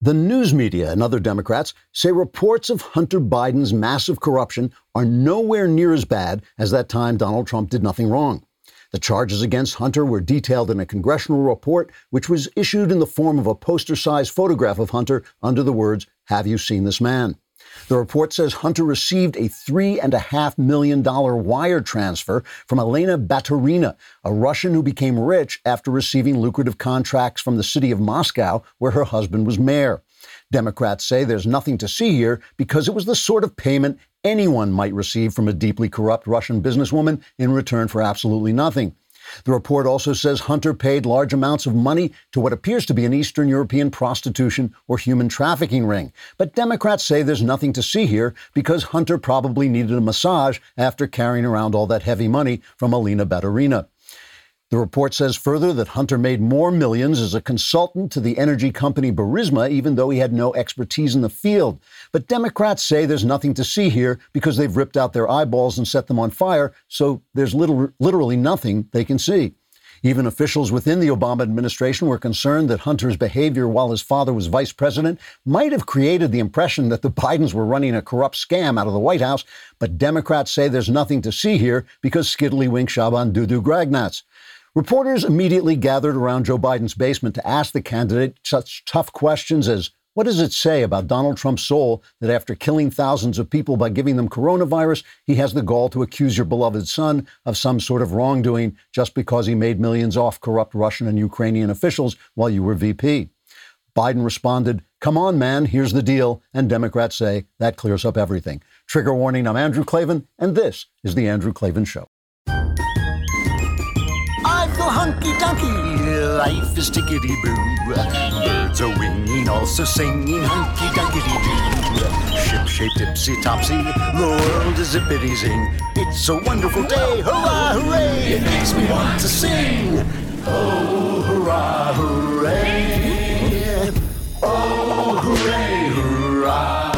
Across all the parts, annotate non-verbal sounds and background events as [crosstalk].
The news media and other Democrats say reports of Hunter Biden's massive corruption are nowhere near as bad as that time Donald Trump did nothing wrong. The charges against Hunter were detailed in a congressional report, which was issued in the form of a poster sized photograph of Hunter under the words, Have you seen this man? The report says Hunter received a $3.5 million wire transfer from Elena Baturina, a Russian who became rich after receiving lucrative contracts from the city of Moscow, where her husband was mayor. Democrats say there's nothing to see here because it was the sort of payment anyone might receive from a deeply corrupt Russian businesswoman in return for absolutely nothing. The report also says Hunter paid large amounts of money to what appears to be an Eastern European prostitution or human trafficking ring. But Democrats say there's nothing to see here because Hunter probably needed a massage after carrying around all that heavy money from Elena Baturina. The report says further that Hunter made more millions as a consultant to the energy company Burisma, even though he had no expertise in the field. But Democrats say there's nothing to see here because they've ripped out their eyeballs and set them on fire, so there's little, literally nothing they can see. Even officials within the Obama administration were concerned that Hunter's behavior while his father was vice president might have created the impression that the [laughs] Bidens were running a corrupt scam out of the White House. But Democrats say there's nothing to see here because skiddly-wink Shaban Dudu Gragnats. Reporters immediately gathered around Joe Biden's basement to ask the candidate such tough questions as what does it say about Donald Trump's soul that after killing thousands of people by giving them coronavirus, he has the gall to accuse your beloved son of some sort of wrongdoing just because he made millions off corrupt Russian and Ukrainian officials while you were VP? Biden responded, Come on, man, here's the deal. And Democrats say that clears up everything. Trigger warning I'm Andrew Klavan, and this is The Andrew Klavan Show hunky dunky. Life is tickety boo. Birds are winging, also singing hunky dunky doo. Ship shape tipsy topsy. The world is zippity zing. It's a wonderful day. Hurrah, hooray! It makes me want to sing. Oh, hurrah, hooray! Oh, hooray, hurrah!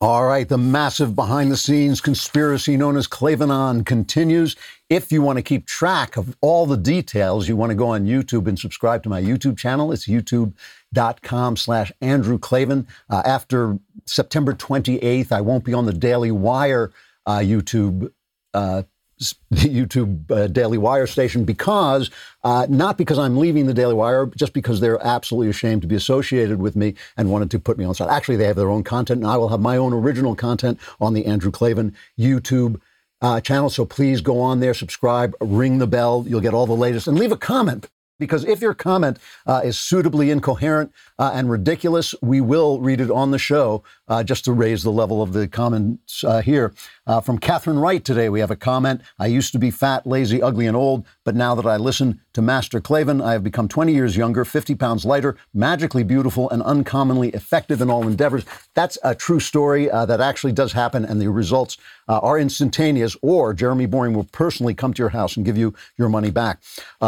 All right, the massive behind the scenes conspiracy known as Klavanon continues. If you want to keep track of all the details, you want to go on YouTube and subscribe to my YouTube channel. It's youtube.com slash Andrew Klavan. Uh, after September 28th, I won't be on the Daily Wire uh, YouTube uh, [laughs] YouTube uh, Daily Wire station because, uh, not because I'm leaving the Daily Wire, just because they're absolutely ashamed to be associated with me and wanted to put me on side. Actually, they have their own content, and I will have my own original content on the Andrew Klavan YouTube uh, channel. So please go on there, subscribe, ring the bell. You'll get all the latest, and leave a comment. Because if your comment uh, is suitably incoherent uh, and ridiculous, we will read it on the show uh, just to raise the level of the comments uh, here. Uh, from Catherine Wright today, we have a comment. I used to be fat, lazy, ugly, and old, but now that I listen to Master Klavan, I have become 20 years younger, 50 pounds lighter, magically beautiful, and uncommonly effective in all endeavors. That's a true story uh, that actually does happen, and the results uh, are instantaneous, or Jeremy Boring will personally come to your house and give you your money back. [laughs]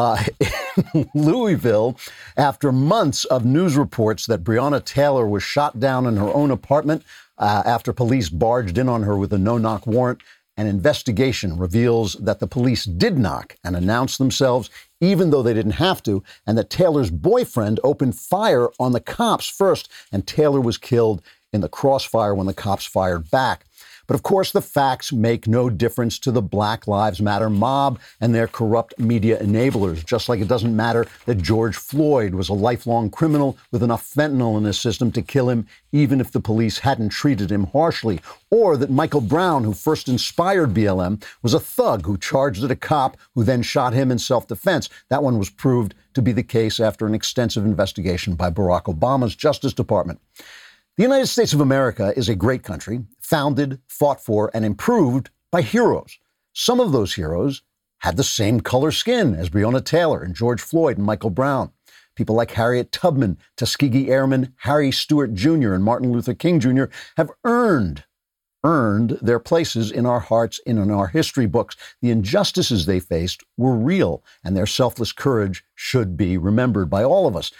In Louisville, after months of news reports that Breonna Taylor was shot down in her own apartment, uh, after police barged in on her with a no knock warrant. An investigation reveals that the police did knock and announce themselves, even though they didn't have to, and that Taylor's boyfriend opened fire on the cops first, and Taylor was killed in the crossfire when the cops fired back. But of course, the facts make no difference to the Black Lives Matter mob and their corrupt media enablers, just like it doesn't matter that George Floyd was a lifelong criminal with enough fentanyl in his system to kill him, even if the police hadn't treated him harshly, or that Michael Brown, who first inspired BLM, was a thug who charged at a cop who then shot him in self defense. That one was proved to be the case after an extensive investigation by Barack Obama's Justice Department. The United States of America is a great country, founded, fought for, and improved by heroes. Some of those heroes had the same color skin as Breonna Taylor and George Floyd and Michael Brown. People like Harriet Tubman, Tuskegee Airman Harry Stewart Jr., and Martin Luther King Jr. have earned earned their places in our hearts and in our history books. The injustices they faced were real, and their selfless courage should be remembered by all of us.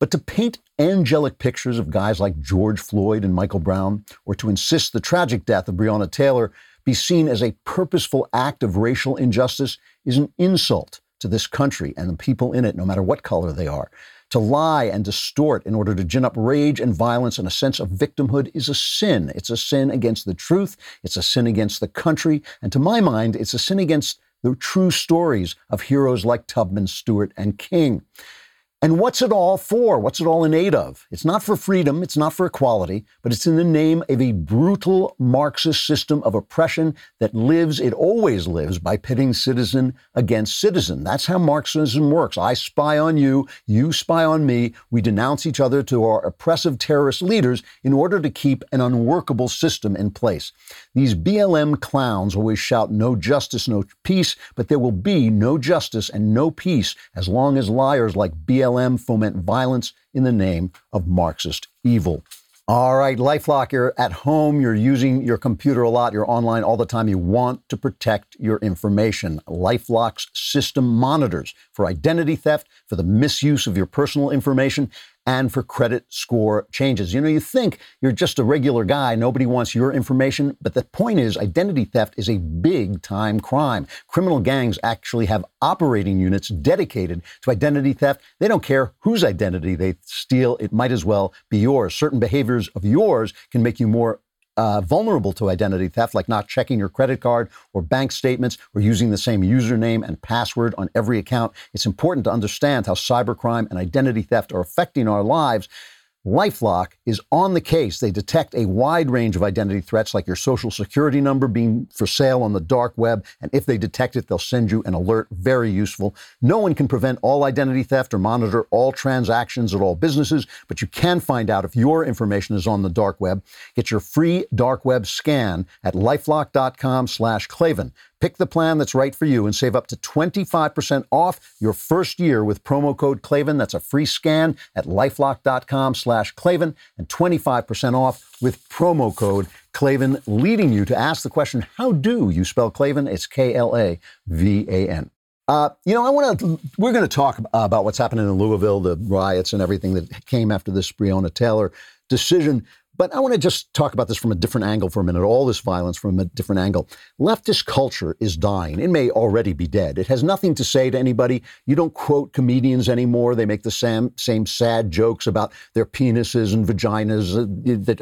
But to paint angelic pictures of guys like George Floyd and Michael Brown, or to insist the tragic death of Breonna Taylor be seen as a purposeful act of racial injustice is an insult to this country and the people in it, no matter what color they are. To lie and distort in order to gin up rage and violence and a sense of victimhood is a sin. It's a sin against the truth. It's a sin against the country. And to my mind, it's a sin against the true stories of heroes like Tubman, Stewart, and King. And what's it all for? What's it all in aid of? It's not for freedom, it's not for equality, but it's in the name of a brutal Marxist system of oppression that lives, it always lives, by pitting citizen against citizen. That's how Marxism works. I spy on you, you spy on me, we denounce each other to our oppressive terrorist leaders in order to keep an unworkable system in place. These BLM clowns always shout no justice, no peace, but there will be no justice and no peace as long as liars like BLM BLM foment violence in the name of Marxist evil. All right, Lifelock, you're at home, you're using your computer a lot, you're online all the time. You want to protect your information. Lifelock's system monitors for identity theft, for the misuse of your personal information, and for credit score changes. You know, you think you're just a regular guy, nobody wants your information, but the point is identity theft is a big time crime. Criminal gangs actually have operating units dedicated to identity theft. They don't care whose identity they steal, it might as well be yours. Certain behaviors of yours can make you more uh, vulnerable to identity theft, like not checking your credit card or bank statements or using the same username and password on every account. It's important to understand how cybercrime and identity theft are affecting our lives Lifelock is on the case. They detect a wide range of identity threats, like your social security number being for sale on the dark web. And if they detect it, they'll send you an alert. Very useful. No one can prevent all identity theft or monitor all transactions at all businesses, but you can find out if your information is on the dark web. Get your free dark web scan at lifelock.com slash Klavan. Pick the plan that's right for you and save up to 25% off your first year with promo code Klavan. That's a free scan at lifelock.com slash Klavan and 25% off with promo code Klavan, leading you to ask the question, how do you spell Klavan? It's K-L-A-V-A-N. Uh, you know, I want to. We're going to talk about what's happening in Louisville, the riots and everything that came after this Breonna Taylor decision. But I want to just talk about this from a different angle for a minute, all this violence from a different angle. Leftist culture is dying. It may already be dead. It has nothing to say to anybody. You don't quote comedians anymore. They make the same, same sad jokes about their penises and vaginas.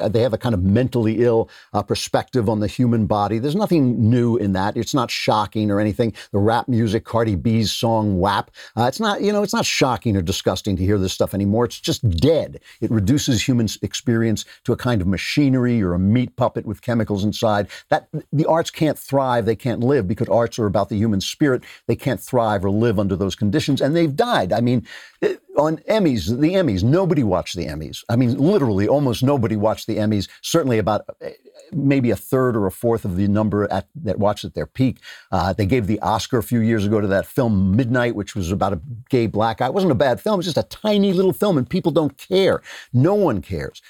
Uh, they have a kind of mentally ill uh, perspective on the human body. There's nothing new in that. It's not shocking or anything. The rap music, Cardi B's song WAP, uh, it's not, you know, it's not shocking or disgusting to hear this stuff anymore. It's just dead. It reduces human experience to a kind kind of machinery or a meat puppet with chemicals inside. That the arts can't thrive, they can't live because arts are about the human spirit. They can't thrive or live under those conditions, and they've died. I mean, eh, on Emmys, the Emmys, nobody watched the Emmys. I mean, literally, almost nobody watched the Emmys. Certainly, about eh, maybe a third or a fourth of the number at, that watched at their peak. Uh, they gave the Oscar a few years ago to that film Midnight, which was about a gay black guy. It wasn't a bad film. It was just a tiny little film, and people don't care. No one cares.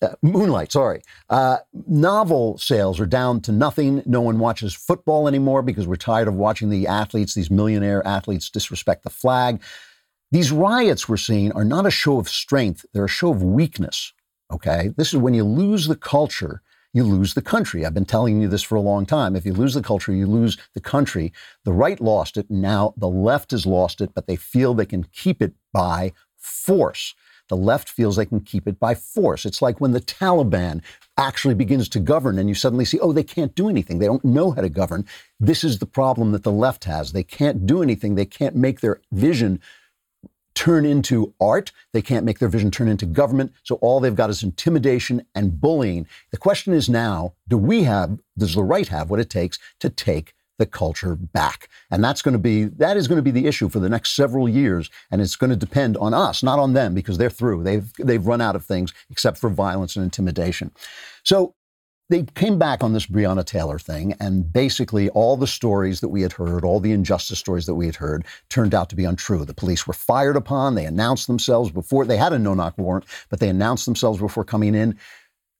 Uh, Moonlight, sorry. Uh, novel sales are down to nothing. No one watches football anymore because we're tired of watching the athletes, these millionaire athletes, disrespect the flag. These riots we're seeing are not a show of strength, they're a show of weakness. Okay? This is when you lose the culture, you lose the country. I've been telling you this for a long time. If you lose the culture, you lose the country. The right lost it. Now the left has lost it, but they feel they can keep it by force. The left feels they can keep it by force. It's like when the Taliban actually begins to govern and you suddenly see, oh, they can't do anything. They don't know how to govern. This is the problem that the left has. They can't do anything. They can't make their vision turn into art. They can't make their vision turn into government. So all they've got is intimidation and bullying. The question is now, do we have, does the right have what it takes to take the culture back. And that's going to be that is going to be the issue for the next several years and it's going to depend on us, not on them because they're through. They've they've run out of things except for violence and intimidation. So they came back on this Breonna Taylor thing, and basically all the stories that we had heard, all the injustice stories that we had heard, turned out to be untrue. The police were fired upon. They announced themselves before they had a no knock warrant, but they announced themselves before coming in.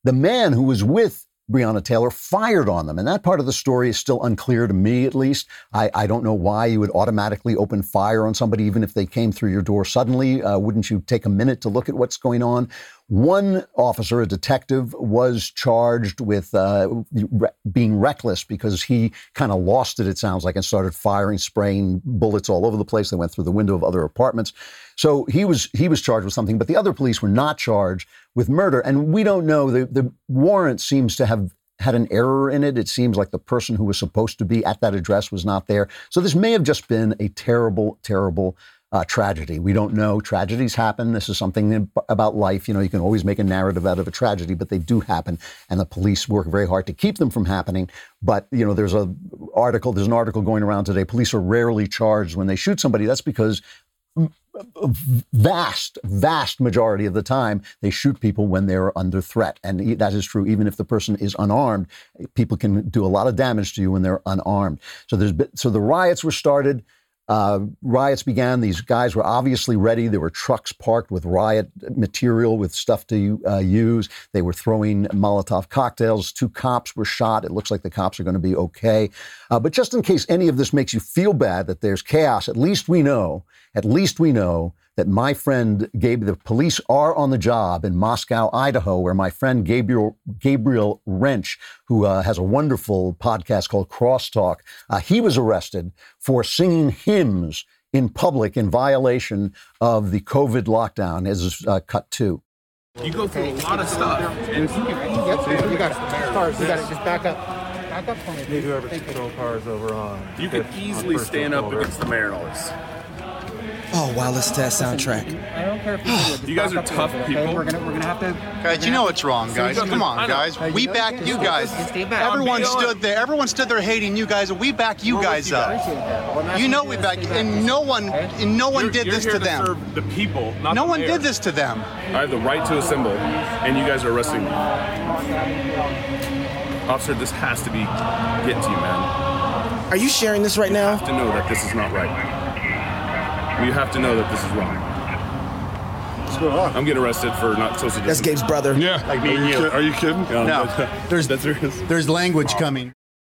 The man who was with Breonna Taylor fired on them. And that part of the story is still unclear to me, at least. I, I don't know why you would automatically open fire on somebody, even if they came through your door suddenly. Uh, wouldn't you take a minute to look at what's going on? One officer, a detective, was charged with uh, re- being reckless because he kind of lost it, it sounds like, and started firing, spraying bullets all over the place. They went through the window of other apartments. So he was he was charged with something, but the other police were not charged with murder. And we don't know. The, the warrant seems to have had an error in it. It seems like the person who was supposed to be at that address was not there. So this may have just been a terrible, terrible uh, tragedy. We don't know. Tragedies happen. This is something about life. You know, you can always make a narrative out of a tragedy, but they do happen, and the police work very hard to keep them from happening. But you know, there's a article. There's an article going around today. Police are rarely charged when they shoot somebody. That's because vast, vast majority of the time, they shoot people when they're under threat. And that is true even if the person is unarmed. People can do a lot of damage to you when they're unarmed. So there's so the riots were started uh, riots began. These guys were obviously ready. There were trucks parked with riot material, with stuff to uh, use. They were throwing Molotov cocktails. Two cops were shot. It looks like the cops are going to be okay. Uh, but just in case any of this makes you feel bad that there's chaos, at least we know, at least we know that my friend Gabe, the police are on the job in Moscow, Idaho, where my friend Gabriel Gabriel Rench, who uh, has a wonderful podcast called Crosstalk, uh, he was arrested for singing hymns in public in violation of the COVID lockdown. As uh, cut two. You go through a lot of stuff. And you, you, you got cars. You got to just back up. Back up for me. Need whoever control cars over on. You could easily stand up against the Mariners. Oh wow, listen to that soundtrack. I don't care if you, oh. you guys are tough people. We're gonna we're gonna have to. Guys, you know what's wrong, guys. Come on, guys. We back you guys. Everyone stood there. Everyone stood there hating you guys. We back you guys up. You know we back, and no one, and no one did this to them. The people, no one did this to them. I have the right to assemble, and you guys are arresting me. Officer, this has to be getting to you, man. Are you sharing this right now? You have to know that this is not right. You have to know that this is wrong. What's going on? I'm getting arrested for not social That's Gabe's brother. Yeah. Like me and you. Are you kidding? No. [laughs] There's, That's there's language coming.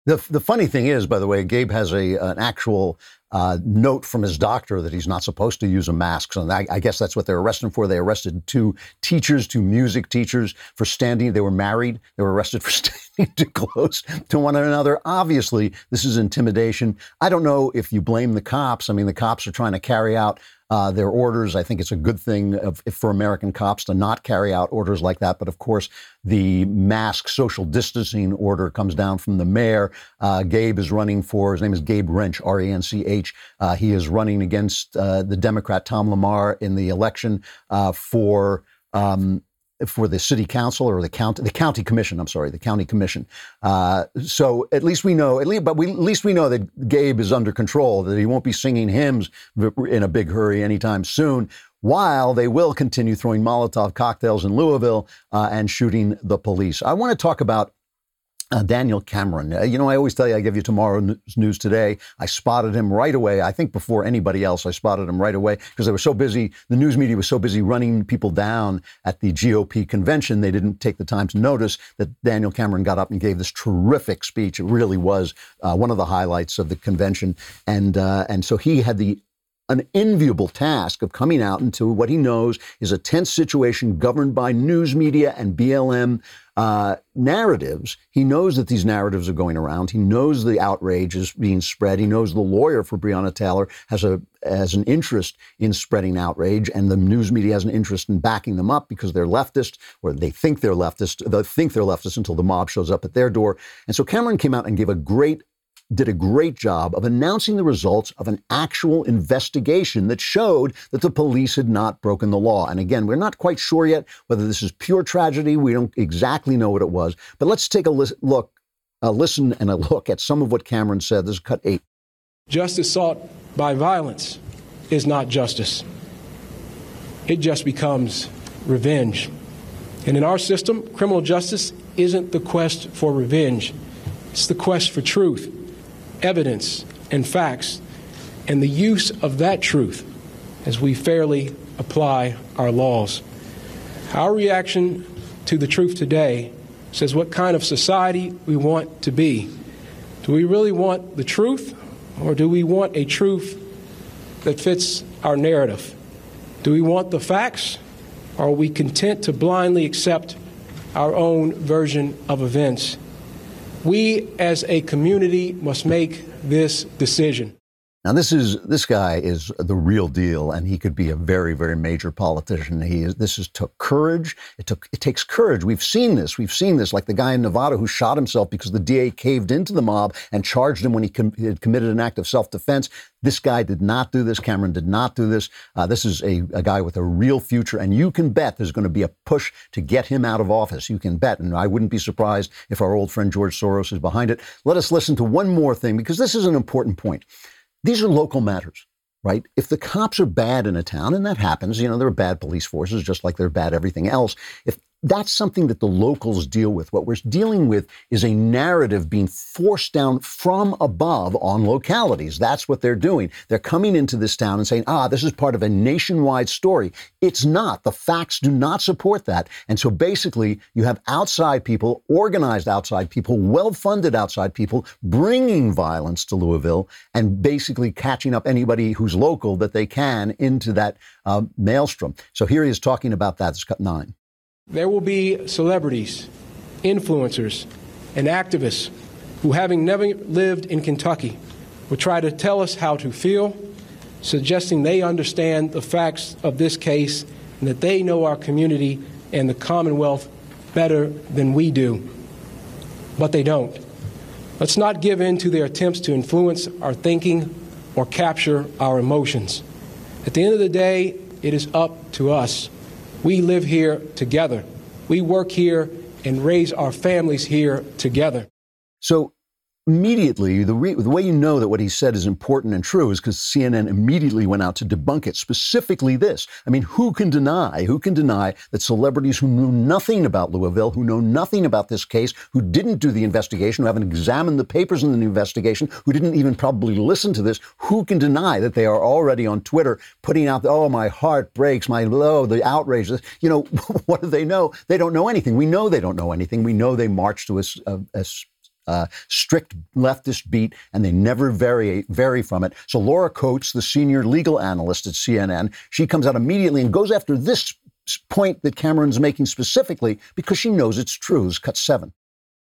The, the funny thing is, by the way, Gabe has a an actual uh, note from his doctor that he's not supposed to use a mask. So I, I, guess that's what they're arresting for. They arrested two teachers, two music teachers, for standing. They were married. They were arrested [laughs] for standing too close to one another. Obviously, this is intimidation. I don't know if you blame the cops. I mean, the cops are trying to carry out uh, their orders. I think it's a good thing of, for American cops to not carry out orders like that. But of course, the mask social distancing order comes down from the mayor. Uh, Gabe is running for, his name is Gabe Rench, R E N C H. Uh, he is running against uh, the Democrat Tom Lamar in the election uh, for. Um, for the city council or the county, the county commission. I'm sorry, the county commission. Uh, so at least we know, at least, but we, at least we know that Gabe is under control. That he won't be singing hymns in a big hurry anytime soon. While they will continue throwing Molotov cocktails in Louisville uh, and shooting the police. I want to talk about uh, Daniel Cameron. Uh, you know, I always tell you I give you tomorrow's news today. I spotted him right away. I think before anybody else, I spotted him right away because they were so busy. The news media was so busy running people down at the GOP convention. They didn't take the time to notice that Daniel Cameron got up and gave this terrific speech. It really was uh, one of the highlights of the convention. And, uh, and so he had the an enviable task of coming out into what he knows is a tense situation governed by news media and BLM uh, narratives. He knows that these narratives are going around. He knows the outrage is being spread. He knows the lawyer for Breonna Taylor has a has an interest in spreading outrage, and the news media has an interest in backing them up because they're leftist, or they think they're leftist. They think they're leftist until the mob shows up at their door. And so Cameron came out and gave a great did a great job of announcing the results of an actual investigation that showed that the police had not broken the law. And again, we're not quite sure yet whether this is pure tragedy. We don't exactly know what it was. But let's take a look, a listen and a look at some of what Cameron said. This is cut eight. Justice sought by violence is not justice. It just becomes revenge. And in our system, criminal justice isn't the quest for revenge. It's the quest for truth evidence and facts and the use of that truth as we fairly apply our laws. Our reaction to the truth today says what kind of society we want to be. Do we really want the truth, or do we want a truth that fits our narrative? Do we want the facts, or are we content to blindly accept our own version of events? We as a community must make this decision. Now, this is this guy is the real deal, and he could be a very, very major politician. He is. This is took courage. It took. It takes courage. We've seen this. We've seen this, like the guy in Nevada who shot himself because the DA caved into the mob and charged him when he, com- he had committed an act of self-defense. This guy did not do this. Cameron did not do this. Uh, this is a, a guy with a real future, and you can bet there's going to be a push to get him out of office. You can bet, and I wouldn't be surprised if our old friend George Soros is behind it. Let us listen to one more thing because this is an important point. These are local matters, right? If the cops are bad in a town, and that happens, you know, there are bad police forces just like there are bad everything else. If that's something that the locals deal with. What we're dealing with is a narrative being forced down from above on localities. That's what they're doing. They're coming into this town and saying, ah, this is part of a nationwide story. It's not. The facts do not support that. And so basically, you have outside people, organized outside people, well funded outside people, bringing violence to Louisville and basically catching up anybody who's local that they can into that uh, maelstrom. So here he is talking about that. It's cut nine. There will be celebrities, influencers, and activists who, having never lived in Kentucky, will try to tell us how to feel, suggesting they understand the facts of this case and that they know our community and the Commonwealth better than we do. But they don't. Let's not give in to their attempts to influence our thinking or capture our emotions. At the end of the day, it is up to us we live here together. We work here and raise our families here together. So immediately, the, re- the way you know that what he said is important and true is because CNN immediately went out to debunk it. Specifically, this. I mean, who can deny? Who can deny that celebrities who knew nothing about Louisville, who know nothing about this case, who didn't do the investigation, who haven't examined the papers in the investigation, who didn't even probably listen to this, who can deny that they are already on Twitter putting out, the, oh, my heart breaks, my low, the outrage. You know, [laughs] what do they know? They don't know anything. We know they don't know anything. We know they marched to a, a, a uh, strict leftist beat, and they never vary vary from it. So Laura Coates, the senior legal analyst at CNN, she comes out immediately and goes after this point that Cameron's making specifically because she knows it's true. It's cut seven.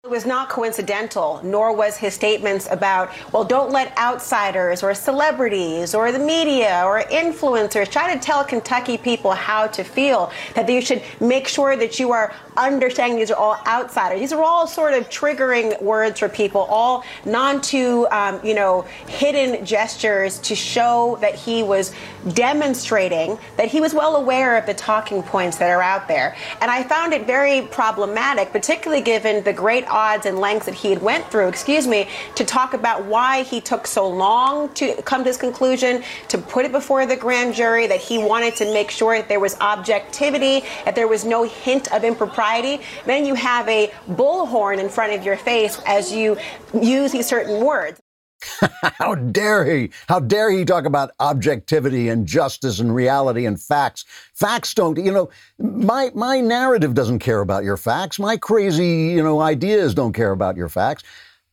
It was not coincidental, nor was his statements about, well, don't let outsiders or celebrities or the media or influencers try to tell Kentucky people how to feel, that you should make sure that you are understanding these are all outsiders. These are all sort of triggering words for people, all non to, um, you know, hidden gestures to show that he was demonstrating that he was well aware of the talking points that are out there. And I found it very problematic, particularly given the great odds and lengths that he had went through, excuse me, to talk about why he took so long to come to this conclusion, to put it before the grand jury, that he wanted to make sure that there was objectivity, that there was no hint of impropriety. Then you have a bullhorn in front of your face as you use these certain words. [laughs] How dare he? How dare he talk about objectivity and justice and reality and facts? Facts don't, you know, my my narrative doesn't care about your facts. My crazy, you know, ideas don't care about your facts.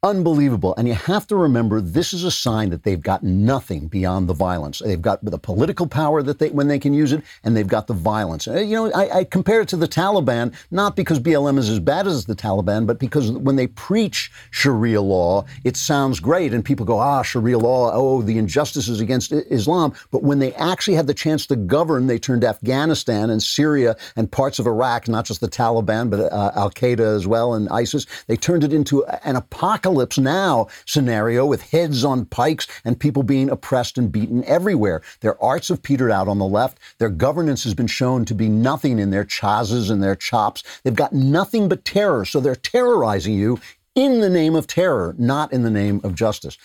Unbelievable. And you have to remember this is a sign that they've got nothing beyond the violence. They've got the political power that they, when they can use it, and they've got the violence. Uh, you know, I, I compare it to the Taliban, not because BLM is as bad as the Taliban, but because when they preach Sharia law, it sounds great. And people go, ah, Sharia law, oh, the injustices against Islam. But when they actually had the chance to govern, they turned Afghanistan and Syria and parts of Iraq, not just the Taliban, but uh, Al Qaeda as well and ISIS, they turned it into an apocalypse apocalypse now scenario with heads on pikes and people being oppressed and beaten everywhere. Their arts have petered out on the left. Their governance has been shown to be nothing in their chazas and their CHOPs. They've got nothing but terror. So they're terrorizing you in the name of terror, not in the name of justice.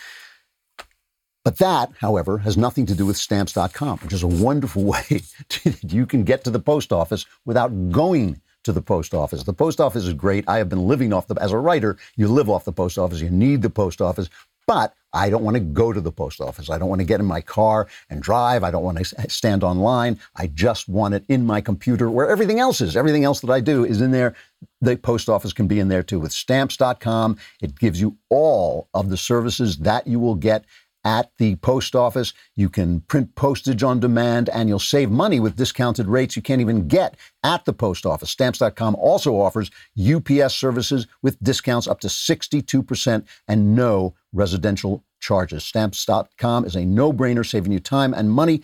But that, however, has nothing to do with stamps.com, which is a wonderful [laughs] way to, you can get to the post office without going to the post office. The post office is great. I have been living off the, as a writer, you live off the post office. You need the post office. But I don't want to go to the post office. I don't want to get in my car and drive. I don't want to stand online. I just want it in my computer where everything else is. Everything else that I do is in there. The post office can be in there too with stamps.com. It gives you all of the services that you will get at the post office. You can print postage on demand and you'll save money with discounted rates you can't even get at the post office. Stamps.com also offers UPS services with discounts up to 62% and no residential charges. Stamps.com is a no brainer, saving you time and money.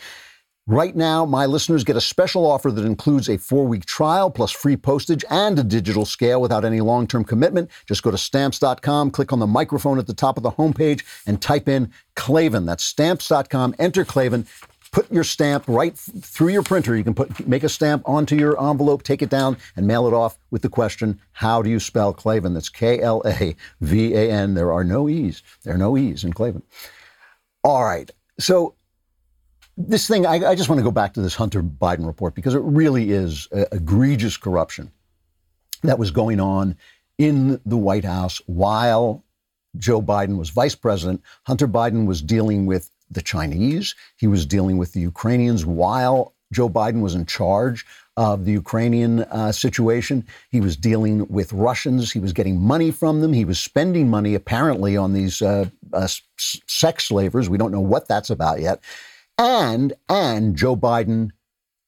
Right now, my listeners get a special offer that includes a four week trial plus free postage and a digital scale without any long term commitment. Just go to stamps.com, click on the microphone at the top of the homepage, and type in Klavan. That's stamps.com. Enter Klavan. Put your stamp right through your printer. You can put make a stamp onto your envelope, take it down, and mail it off with the question, How do you spell Klavan? That's K L A V A N. There are no E's. There are no E's in Klavan. All right. So this thing, I, I, just want to go back to this Hunter Biden report because it really is uh, egregious corruption that was going on in the White House while Joe Biden was vice president. Hunter Biden was dealing with the Chinese, he was dealing with the Ukrainians while Joe Biden was in charge of the Ukrainian uh, situation. He was dealing with Russians. He was getting money from them. He was spending money apparently on these uh, uh, sex slavers. We don't know what that's about yet. And and Joe Biden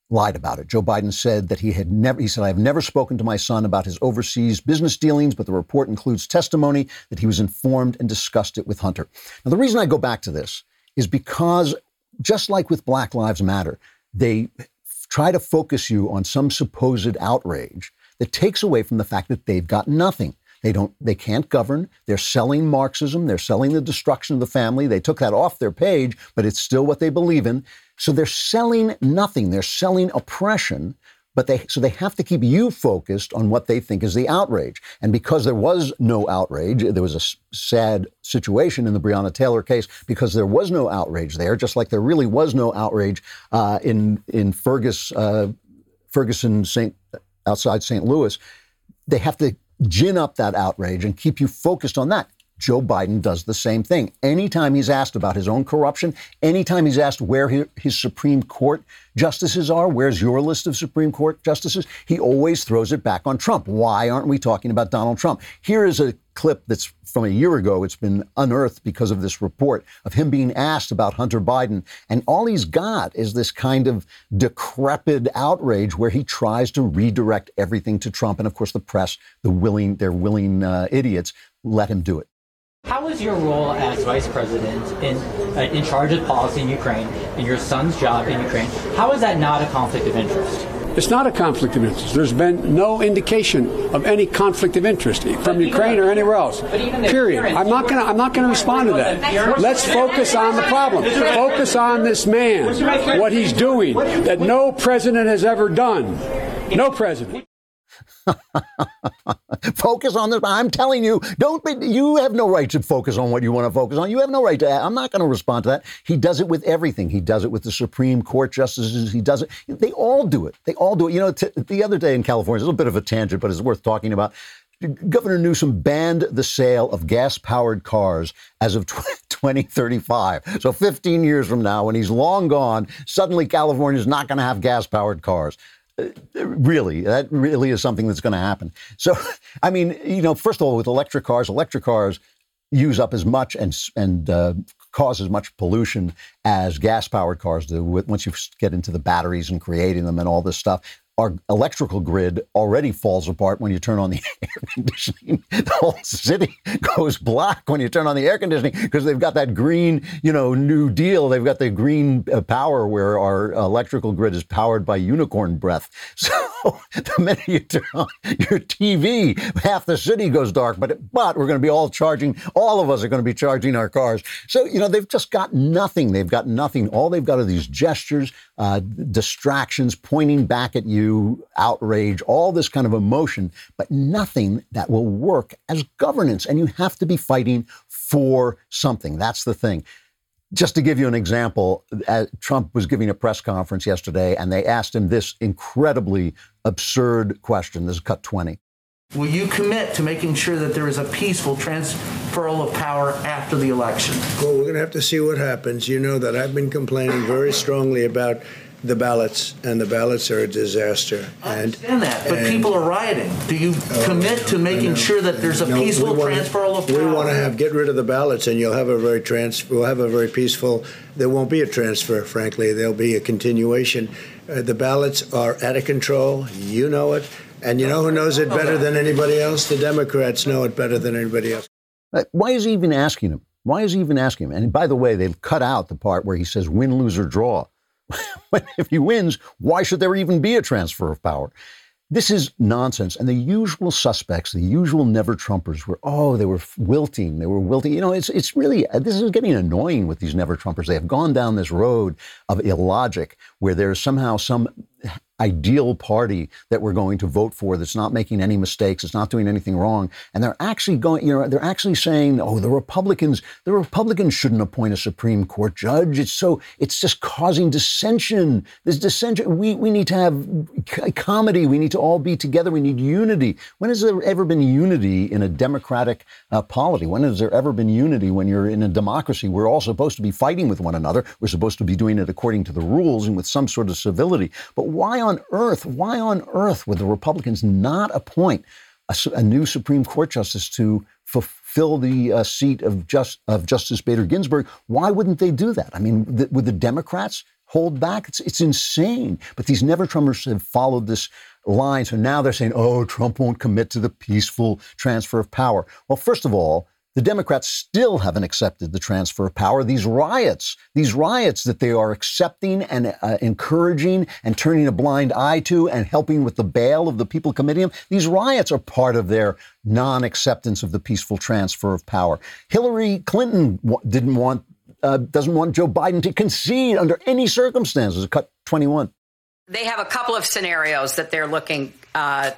lied about it. Joe Biden said that he had never he said I have never spoken to my son about his overseas business dealings, but the report includes testimony that he was informed and discussed it with Hunter. Now the reason I go back to this is because just like with Black Lives Matter, they try to focus you on some supposed outrage that takes away from the fact that they've got nothing. They don't they can't govern. They're selling Marxism, they're selling the destruction of the family. They took that off their page, but it's still what they believe in. So they're selling nothing. They're selling oppression, but they so they have to keep you focused on what they think is the outrage. And because there was no outrage, there was a sad situation in the Breonna Taylor case because there was no outrage there, just like there really was no outrage uh, in in Fergus uh, Ferguson St. outside St. Louis. They have to gin up that outrage and keep you focused on that. Joe Biden does the same thing. Anytime he's asked about his own corruption, anytime he's asked where his Supreme Court justices are, where's your list of Supreme Court justices, he always throws it back on Trump. Why aren't we talking about Donald Trump? Here is a clip that's from a year ago. It's been unearthed because of this report of him being asked about Hunter Biden. And all he's got is this kind of decrepit outrage where he tries to redirect everything to Trump. And of course, the press, the willing, they're willing uh, idiots, let him do it. How is your role as vice president in uh, in charge of policy in Ukraine and your son's job in Ukraine? How is that not a conflict of interest? It's not a conflict of interest. There's been no indication of any conflict of interest from Ukraine or anywhere else. Period. I'm not going to. I'm not going to respond to that. Let's focus on the problem. Focus on this man, what he's doing that no president has ever done. No president. Focus on this. I'm telling you, don't be, you have no right to focus on what you want to focus on. You have no right to, I'm not going to respond to that. He does it with everything. He does it with the Supreme Court justices. He does it. They all do it. They all do it. You know, t- the other day in California, it's a little bit of a tangent, but it's worth talking about. Governor Newsom banned the sale of gas powered cars as of 2035. [laughs] So 15 years from now, when he's long gone, suddenly California is not going to have gas powered cars really, that really is something that's going to happen. So, [laughs] I mean, you know, first of all, with electric cars, electric cars use up as much and and uh, cause as much pollution as gas powered cars do. Once you get into the batteries and creating them and all this stuff, our electrical grid already falls apart when you turn on the [laughs] air conditioning. The whole city goes black when you turn on the air conditioning because they've got that green, you know, new deal. They've got the green uh, power where our electrical grid is powered by unicorn breath. [laughs] So the minute you turn on your TV, half the city goes dark. But but we're going to be all charging. All of us are going to be charging our cars. So you know they've just got nothing. They've got nothing. All they've got are these gestures, uh, distractions, pointing back at you outrage, all this kind of emotion, but nothing that will work as governance. And you have to be fighting for something. That's the thing. Just to give you an example, uh, Trump was giving a press conference yesterday, and they asked him this incredibly absurd question. This is cut 20. Will you commit to making sure that there is a peaceful transferal of power after the election? Well, we're going to have to see what happens. You know that I've been complaining very strongly about the ballots, and the ballots are a disaster. I understand that, but people are rioting. Do you commit to making sure that there's a No, peaceful we wanna- transferal of We want to have get rid of the ballots, and you'll have a very trans. We'll have a very peaceful. There won't be a transfer, frankly. There'll be a continuation. Uh, the ballots are out of control. You know it, and you know who knows it better than anybody else. The Democrats know it better than anybody else. Uh, Why is he even asking him? Why is he even asking him? And by the way, they've cut out the part where he says win, lose, or draw. [laughs] if he wins, why should there even be a transfer of power? This is nonsense. And the usual suspects, the usual never Trumpers were, oh, they were wilting. They were wilting. You know, it's, it's really, uh, this is getting annoying with these never Trumpers. They have gone down this road of illogic where there's somehow some ideal party that we're going to vote for that's not making any mistakes, it's not doing anything wrong. And they're actually going, you know, they're actually saying, oh, the Republicans, the Republicans shouldn't appoint a Supreme Court judge. It's so, it's just causing dissension. This dissension, we, we need to have comedy. We need to all be together. We need unity. When has there ever been unity in a democratic uh, polity? When has there ever been unity when you're in a democracy? We're all supposed to be fighting with one another. We're supposed to be doing it according to the rules and with some sort of civility. But why on earth, why on earth would the Republicans not appoint a new Supreme Court justice to fulfill the uh, seat of, just, of Justice Bader Ginsburg? Why wouldn't they do that? I mean, th- would the Democrats hold back? It's, it's insane. But these never Trumpers have followed this line. So now they're saying, oh, Trump won't commit to the peaceful transfer of power. Well, first of all, the Democrats still haven't accepted the transfer of power. These riots, these riots that they are accepting and uh, encouraging and turning a blind eye to and helping with the bail of the people committing them, these riots are part of their non acceptance of the peaceful transfer of power. Hillary Clinton didn't want, uh, doesn't want Joe Biden to concede under any circumstances. Cut 21. They have a couple of scenarios that they're looking uh,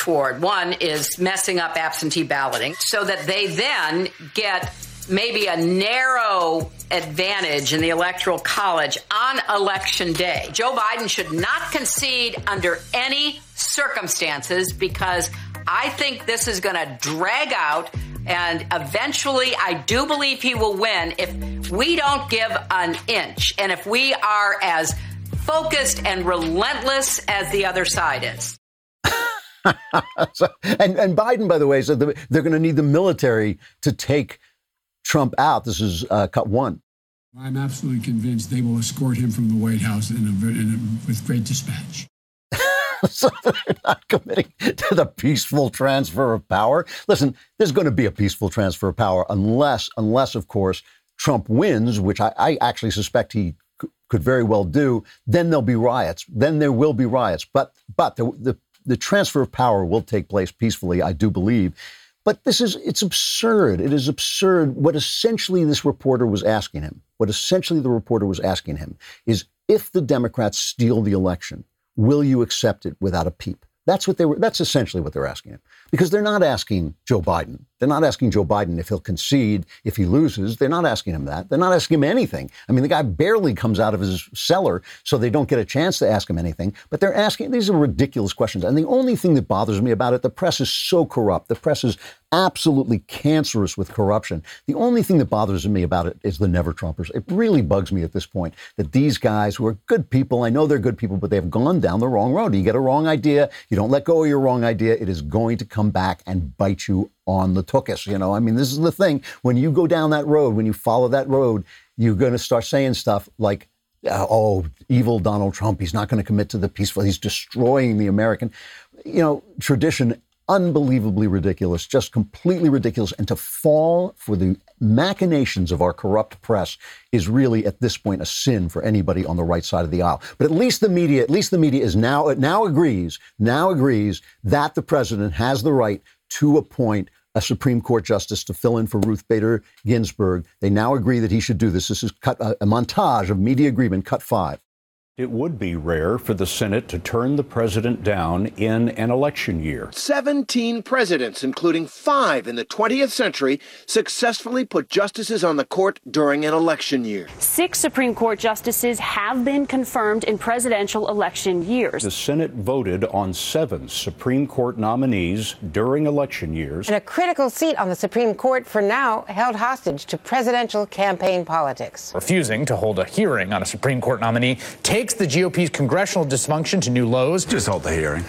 toward. One is messing up absentee balloting so that they then get maybe a narrow advantage in the electoral college on election day. Joe Biden should not concede under any circumstances because I think this is going to drag out and eventually I do believe he will win if we don't give an inch and if we are as focused and relentless as the other side is. [laughs] so, and, and Biden, by the way, said they're going to need the military to take Trump out. This is uh, cut one. I'm absolutely convinced they will escort him from the White House in a, in a, with great dispatch. [laughs] so they're not committing to the peaceful transfer of power. Listen, there's going to be a peaceful transfer of power unless, unless of course, Trump wins, which I, I actually suspect he c- could very well do. Then there'll be riots. Then there will be riots. But but the, the the transfer of power will take place peacefully, I do believe. But this is, it's absurd. It is absurd. What essentially this reporter was asking him, what essentially the reporter was asking him is if the Democrats steal the election, will you accept it without a peep? That's what they were, that's essentially what they're asking him. Because they're not asking Joe Biden. They're not asking Joe Biden if he'll concede if he loses. They're not asking him that. They're not asking him anything. I mean, the guy barely comes out of his cellar, so they don't get a chance to ask him anything. But they're asking, these are ridiculous questions. And the only thing that bothers me about it, the press is so corrupt. The press is absolutely cancerous with corruption. The only thing that bothers me about it is the never Trumpers. It really bugs me at this point that these guys who are good people, I know they're good people, but they've gone down the wrong road. You get a wrong idea, you don't let go of your wrong idea, it is going to come back and bite you on the tuchus. You know, I mean, this is the thing. When you go down that road, when you follow that road, you're going to start saying stuff like, uh, oh, evil Donald Trump, he's not going to commit to the peaceful, he's destroying the American, you know, tradition. Unbelievably ridiculous, just completely ridiculous. And to fall for the machinations of our corrupt press is really, at this point, a sin for anybody on the right side of the aisle. But at least the media, at least the media is now, now agrees, now agrees that the president has the right to appoint a Supreme Court justice to fill in for Ruth Bader Ginsburg. They now agree that he should do this. This is cut, a, a montage of media agreement, cut five. It would be rare for the Senate to turn the president down in an election year. 17 presidents, including five in the 20th century, successfully put justices on the court during an election year. Six Supreme Court justices have been confirmed in presidential election years. The Senate voted on seven Supreme Court nominees during election years. And a critical seat on the Supreme Court for now held hostage to presidential campaign politics. Refusing to hold a hearing on a Supreme Court nominee takes the GOP's congressional dysfunction to new lows. Just hold the hearing.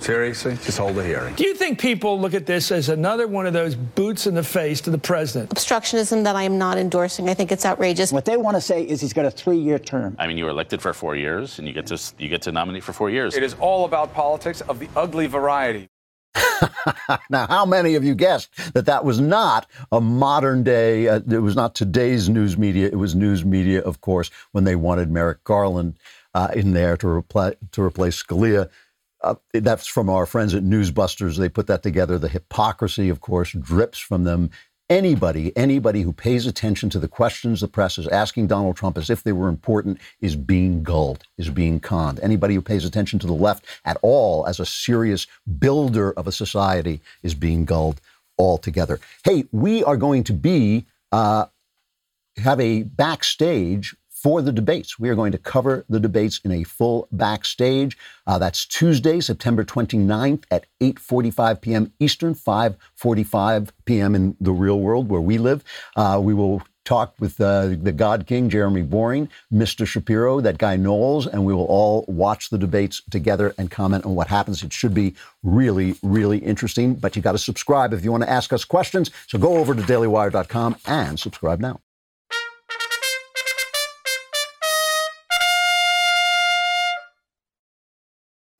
Seriously, just hold the hearing. Do you think people look at this as another one of those boots in the face to the president? Obstructionism that I am not endorsing. I think it's outrageous. What they want to say is he's got a three-year term. I mean, you were elected for four years, and you get to you get to nominate for four years. It is all about politics of the ugly variety. [laughs] now, how many of you guessed that that was not a modern day, uh, it was not today's news media, it was news media, of course, when they wanted Merrick Garland uh, in there to, reply, to replace Scalia. Uh, that's from our friends at Newsbusters. They put that together. The hypocrisy, of course, drips from them anybody, anybody who pays attention to the questions the press is asking Donald Trump as if they were important is being gulled, is being conned. Anybody who pays attention to the left at all as a serious builder of a society is being gulled altogether. Hey, we are going to be uh, have a backstage for the debates. We are going to cover the debates in a full backstage. Uh, that's Tuesday, September 29th at 8:45 p.m. Eastern, 5:45 p.m. in the real world where we live. Uh, we will talk with uh, the God King, Jeremy Boring, Mr. Shapiro, that guy Knowles, and we will all watch the debates together and comment on what happens. It should be really, really interesting. But you got to subscribe if you want to ask us questions. So go over to dailywire.com and subscribe now.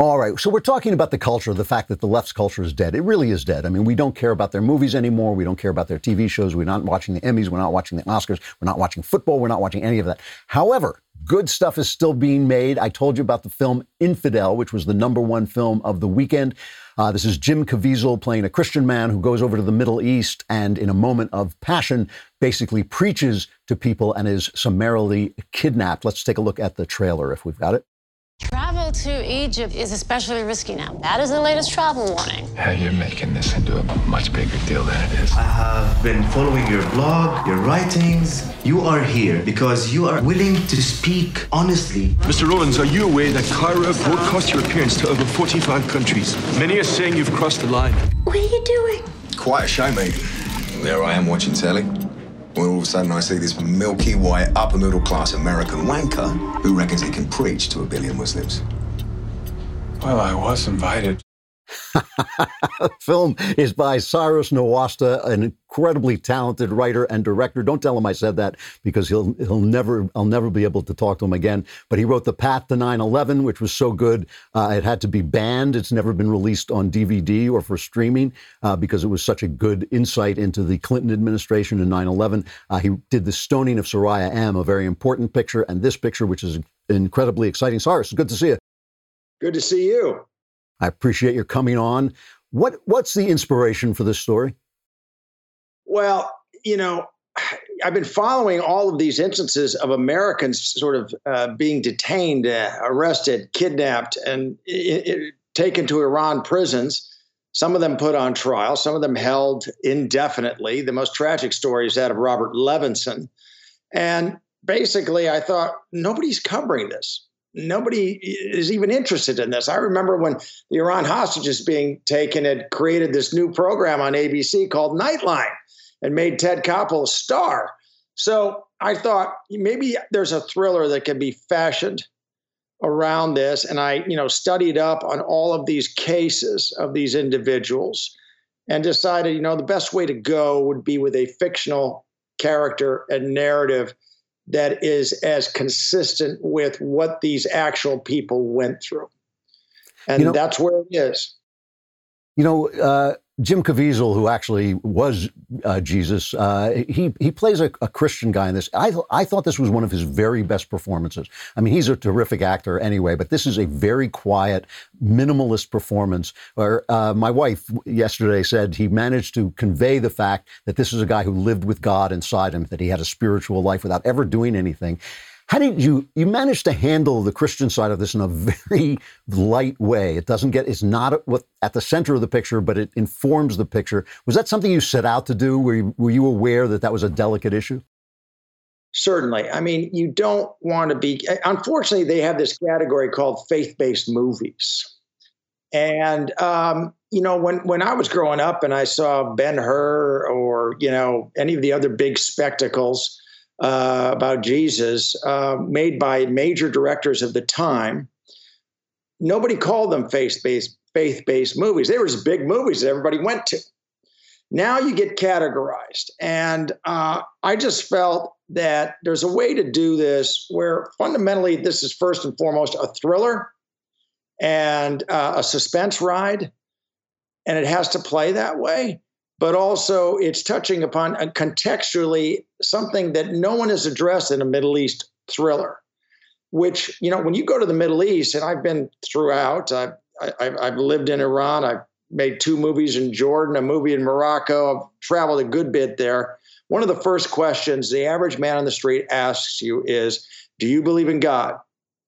All right. So we're talking about the culture, the fact that the left's culture is dead. It really is dead. I mean, we don't care about their movies anymore. We don't care about their TV shows. We're not watching the Emmys. We're not watching the Oscars. We're not watching football. We're not watching any of that. However, good stuff is still being made. I told you about the film Infidel, which was the number one film of the weekend. Uh, this is Jim Caviezel playing a Christian man who goes over to the Middle East and, in a moment of passion, basically preaches to people and is summarily kidnapped. Let's take a look at the trailer if we've got it. Travel to Egypt is especially risky now. That is the latest travel warning. How you're making this into a much bigger deal than it is. I have been following your blog, your writings. You are here because you are willing to speak honestly. Mr. Rollins, are you aware that Cairo broadcast your appearance to over 45 countries? Many are saying you've crossed the line. What are you doing? Quite a show, mate. There I am watching telly. When all of a sudden I see this milky white, upper middle class American wanker who reckons he can preach to a billion Muslims. Well, I was invited. [laughs] film is by Cyrus Nowrasteh, an incredibly talented writer and director. Don't tell him I said that because he'll he'll never I'll never be able to talk to him again. But he wrote The Path to 9/11, which was so good uh, it had to be banned. It's never been released on DVD or for streaming uh, because it was such a good insight into the Clinton administration and 9/11. Uh, he did The Stoning of Soraya M, a very important picture, and this picture, which is incredibly exciting. Cyrus, good to see you. Good to see you. I appreciate your coming on. What what's the inspiration for this story? Well, you know, I've been following all of these instances of Americans sort of uh, being detained, uh, arrested, kidnapped, and it, it, taken to Iran prisons. Some of them put on trial, some of them held indefinitely. The most tragic story is that of Robert Levinson. And basically, I thought nobody's covering this nobody is even interested in this. I remember when the Iran hostages being taken had created this new program on ABC called Nightline and made Ted Koppel a star. So I thought maybe there's a thriller that can be fashioned around this. And I, you know, studied up on all of these cases of these individuals and decided, you know, the best way to go would be with a fictional character and narrative that is as consistent with what these actual people went through. And you know, that's where it is. You know, uh, Jim Caviezel, who actually was uh, Jesus, uh, he he plays a, a, Christian guy in this. I I thought this was one of his very best performances. I mean, he's a terrific actor anyway, but this is a very quiet, minimalist performance. Where uh, my wife yesterday said he managed to convey the fact that this is a guy who lived with God inside him, that he had a spiritual life without ever doing anything. How did you you manage to handle the Christian side of this in a [laughs] very light way? It doesn't get it's not at the center of the picture, but it informs the picture. Was that something you set out to do? Were you, were you aware that that was a delicate issue? Certainly. I mean, you don't want to be. Unfortunately, they have this category called faith-based movies, and um, you know, when when I was growing up and I saw Ben Hur or you know any of the other big spectacles uh, about Jesus uh, made by major directors of the time. Nobody called them faith-based faith-based movies. They were just big movies that everybody went to. Now you get categorized, and uh, I just felt that there's a way to do this where fundamentally this is first and foremost a thriller and uh, a suspense ride, and it has to play that way but also it's touching upon uh, contextually something that no one has addressed in a Middle East thriller. Which you know, when you go to the Middle East, and I've been throughout. I've I, I've lived in Iran. I've made two movies in Jordan, a movie in Morocco. I've traveled a good bit there. One of the first questions the average man on the street asks you is, "Do you believe in God?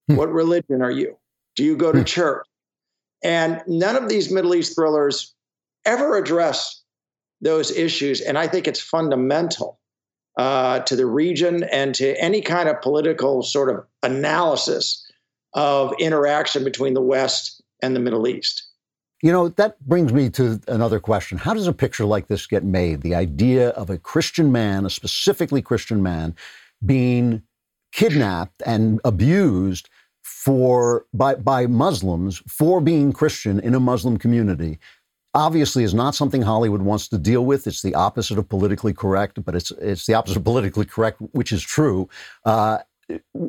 Hmm. What religion are you? Do you go to hmm. church?" And none of these Middle East thrillers ever address those issues. And I think it's fundamental uh, to the region and to any kind of political sort of analysis of interaction between the West and the Middle East. You know, that brings me to another question. How does a picture like this get made? The idea of a Christian man, a specifically Christian man, being kidnapped and abused for by by Muslims for being Christian in a Muslim community obviously is not something Hollywood wants to deal with. It's the opposite of politically correct, but it's it's the opposite of politically correct, which is true. Uh,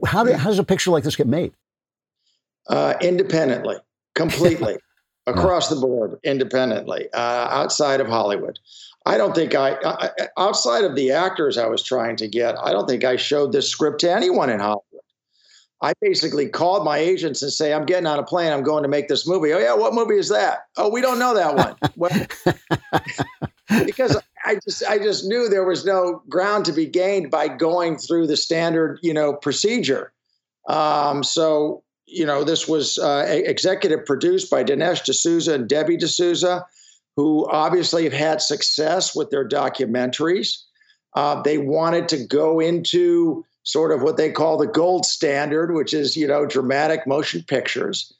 how, do, how does a picture like this get made? Uh, independently, completely, [laughs] across the board, independently, uh, outside of Hollywood. I don't think I, I, outside of the actors I was trying to get, I don't think I showed this script to anyone in Hollywood. I basically called my agents and say, I'm getting on a plane. I'm going to make this movie. Oh, yeah. What movie is that? Oh, we don't know that one. [laughs] well, [laughs] because I just, I just knew there was no ground to be gained by going through the standard, you know, procedure. Um, so, you know, this was uh, executive produced by Dinesh D'Souza and Debbie D'Souza, who obviously have had success with their documentaries. Uh, they wanted to go into sort of what they call the gold standard, which is, you know, dramatic motion pictures,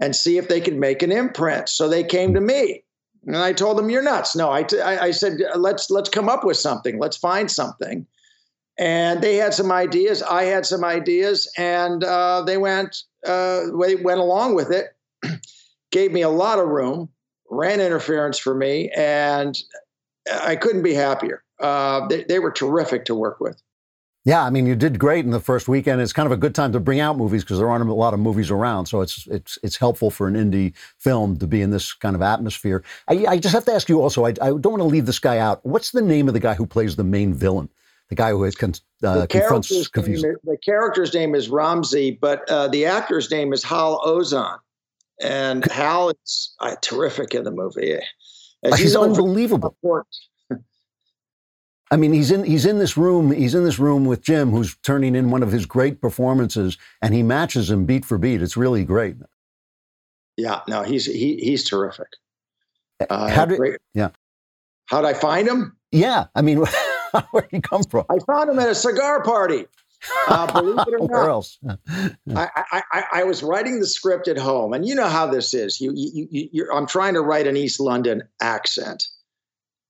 and see if they could make an imprint. So they came to me. And I told them, "You're nuts." No, I, said, "Let's let's come up with something. Let's find something." And they had some ideas. I had some ideas, and uh, they went uh, they went along with it. [clears throat] Gave me a lot of room, ran interference for me, and I couldn't be happier. Uh, they, they were terrific to work with. Yeah, I mean, you did great in the first weekend. It's kind of a good time to bring out movies because there aren't a lot of movies around. So it's it's it's helpful for an indie film to be in this kind of atmosphere. I, I just have to ask you also. I, I, don't want to leave this guy out. What's the name of the guy who plays the main villain? The guy who is con, uh, confronts. The character's name is Ramsey, but uh, the actor's name is Hal Ozsan, and Hal is uh, terrific in the movie. As He's unbelievable. I mean, he's in he's in this room. He's in this room with Jim, who's turning in one of his great performances, and he matches him beat for beat. It's really great. Yeah, no, he's he he's terrific. Uh, How did great. yeah? How'd I find him? Yeah, I mean, [laughs] where'd he come from? I found him at a cigar party. Uh, believe it or [laughs] not, Where else? I, I, I, I, was writing the script at home, and you know how this is. You, you, you, I'm trying to write an East London accent,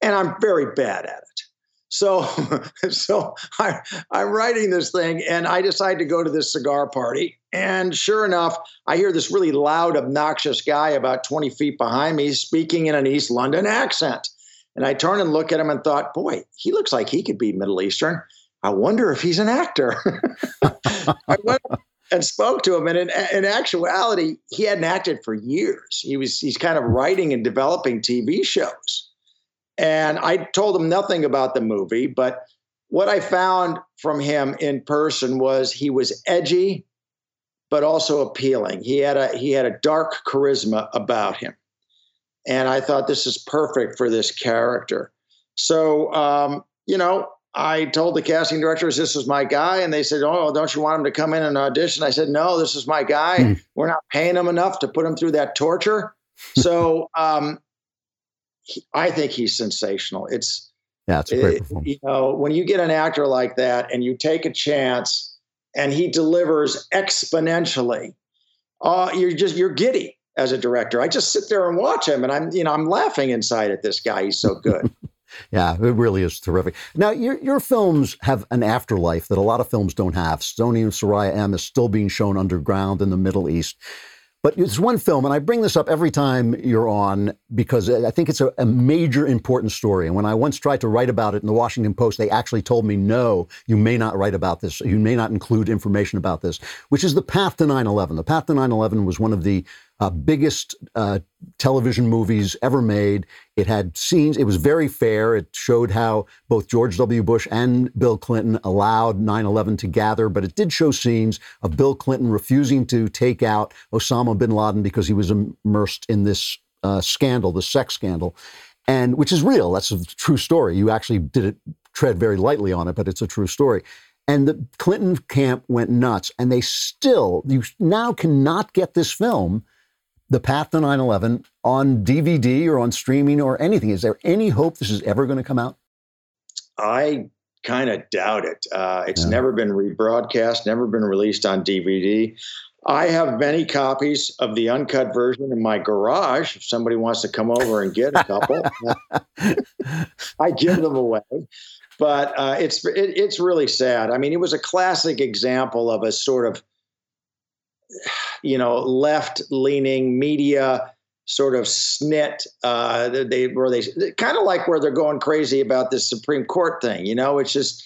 and I'm very bad at it. So, [laughs] so I, I'm writing this thing, and I decide to go to this cigar party. And sure enough, I hear this really loud, obnoxious guy about 20 feet behind me speaking in an East London accent. And I turn and look at him and thought, boy, he looks like he could be Middle Eastern. I wonder if he's an actor. [laughs] I went and spoke to him, and in, in actuality, he hadn't acted for years. He was he's kind of writing and developing TV shows. And I told him nothing about the movie, but what I found from him in person was he was edgy, but also appealing. He had a he had a dark charisma about him, and I thought this is perfect for this character. So um, you know, I told the casting directors this was my guy, and they said, "Oh, don't you want him to come in and audition?" I said, "No, this is my guy. Mm. We're not paying him enough to put him through that torture." So um, he, I think he's sensational. It's Yeah, it's a great it- performance. you know when you get an actor like that and you take a chance and he delivers exponentially, uh, you're just you're giddy as a director. I just sit there and watch him, and I'm you know I'm laughing inside at this guy. He's so good. [laughs] Yeah, it really is terrific. Now, your your films have an afterlife that a lot of films don't have. Stoning of Soraya M is still being shown underground in the Middle East. But it's one film, and I bring this up every time you're on because I think it's a, a major important story. And when I once tried to write about it in the Washington Post, they actually told me, no, you may not write about this. You may not include information about this, which is the path to 9 11. The path to 9 11 was one of the uh, biggest uh, television movies ever made. It had scenes, it was very fair. It showed how both George W. Bush and Bill Clinton allowed 9 11 to gather, but it did show scenes of Bill Clinton refusing to take out Osama bin Laden because he was immersed in this uh, scandal, the sex scandal, and which is real. That's a true story. You actually did it, tread very lightly on it, but it's a true story. And the Clinton camp went nuts, and they still, you now cannot get this film the Path to 9 11 on DVD or on streaming or anything. Is there any hope this is ever going to come out? I kind of doubt it. Uh, it's never been rebroadcast, never been released on DVD. I have many copies of the uncut version in my garage. If somebody wants to come over and get a couple, [laughs] I give them away. But uh, it's it, it's really sad. I mean, it was a classic example of a sort of you know left leaning media sort of snit uh they where they kind of like where they're going crazy about this supreme court thing you know? It's just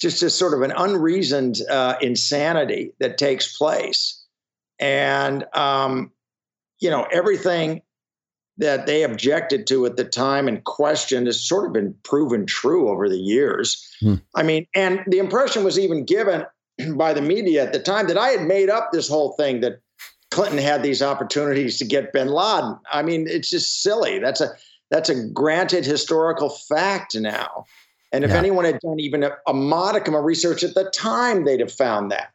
just just sort of an unreasoned uh, insanity that takes place. And um you know everything that they objected to at the time and questioned has sort of been proven true over the years. I mean and the impression was even given [clears throat] by the media at the time that I had made up this whole thing that Clinton had these opportunities to get bin Laden. I mean, it's just silly. That's a that's a granted historical fact now. And if Yeah. anyone had done even a, a modicum of research at the time, they'd have found that.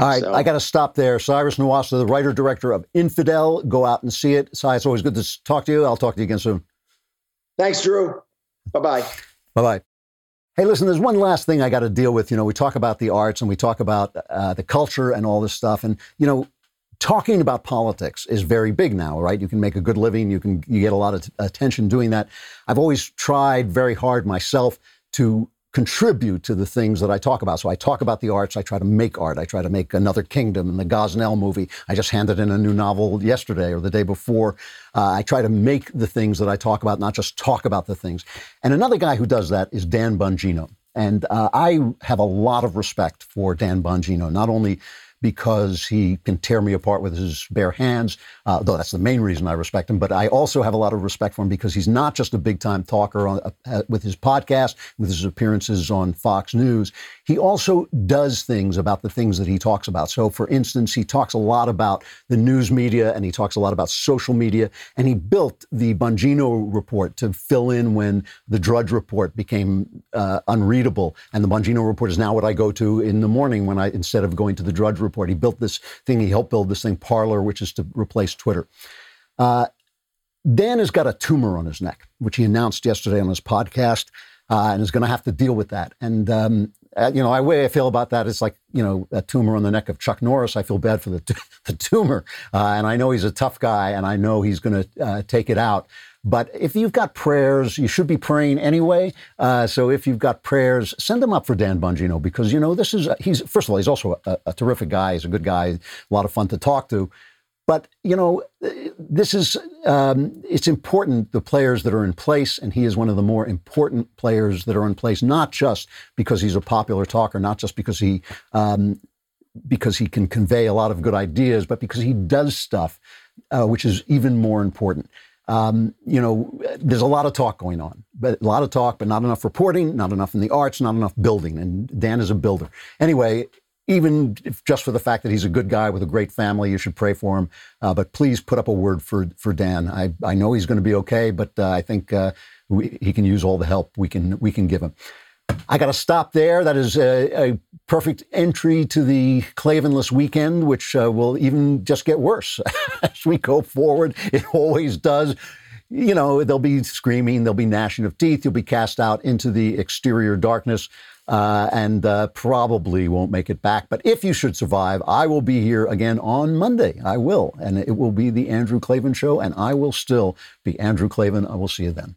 All right, So- I got to stop there. Cyrus Nowrasteh, the writer director of Infidel. Go out and see it. Cy, it's always good to talk to you. I'll talk to you again soon. Thanks, Drew. Bye bye. Bye bye. Hey, listen, there's one last thing I got to deal with. You know, we talk about the arts and we talk about uh, the culture and all this stuff. And, you know, talking about politics is very big now, right? You can make a good living. You can, you get a lot of t- attention doing that. I've always tried very hard myself to contribute to the things that I talk about. So I talk about the arts. I try to make art. I try to make Another Kingdom and the Gosnell movie. I just handed in a new novel yesterday or the day before. Uh, I try to make the things that I talk about, not just talk about the things. And another guy who does that is Dan Bongino. And uh, I have a lot of respect for Dan Bongino, not only because he can tear me apart with his bare hands, uh, though that's the main reason I respect him. But I also have a lot of respect for him because he's not just a big time talker on, uh, with his podcast, with his appearances on Fox News. He also does things about the things that he talks about. So, for instance, he talks a lot about the news media and he talks a lot about social media. And he built the Bongino report to fill in when the Drudge report became uh, unreadable. And the Bongino report is now what I go to in the morning when I, instead of going to the Drudge report, he built this thing. He helped build this thing, Parler, which is to replace Twitter. Uh, Dan has got a tumor on his neck, which he announced yesterday on his podcast, uh, and is going to have to deal with that. And um, uh, you know, the way I feel about that is like you know a tumor on the neck of Chuck Norris. I feel bad for the, t- [laughs] the tumor, uh, and I know he's a tough guy, and I know he's going to uh, take it out. But if you've got prayers, you should be praying anyway. Uh, so if you've got prayers, send them up for Dan Bongino because you know this is he's first of all he's also a, a terrific guy. He's a good guy, a lot of fun to talk to. But you know, this is um, it's important the players that are in place, and he is one of the more important players that are in place. Not just because he's a popular talker, not just because he um, because he can convey a lot of good ideas, but because he does stuff uh, which is even more important. Um, you know, there's a lot of talk going on, but a lot of talk, but not enough reporting, not enough in the arts, not enough building. And Dan is a builder. Anyway, even if just for the fact that he's a good guy with a great family, you should pray for him. Uh, but please put up a word for for Dan. I, I know he's going to be okay, but uh, I think uh, we, he can use all the help we can we can give him. I got to stop there. That is a, a, perfect entry to the Klavanless weekend, which uh, will even just get worse [laughs] as we go forward. It always does. You know, they'll be screaming, they'll be gnashing of teeth, you'll be cast out into the exterior darkness. Uh, and uh, probably won't make it back. But if you should survive, I will be here again on Monday. I will. And it will be the Andrew Klavan Show, and I will still be Andrew Klavan. I will see you then.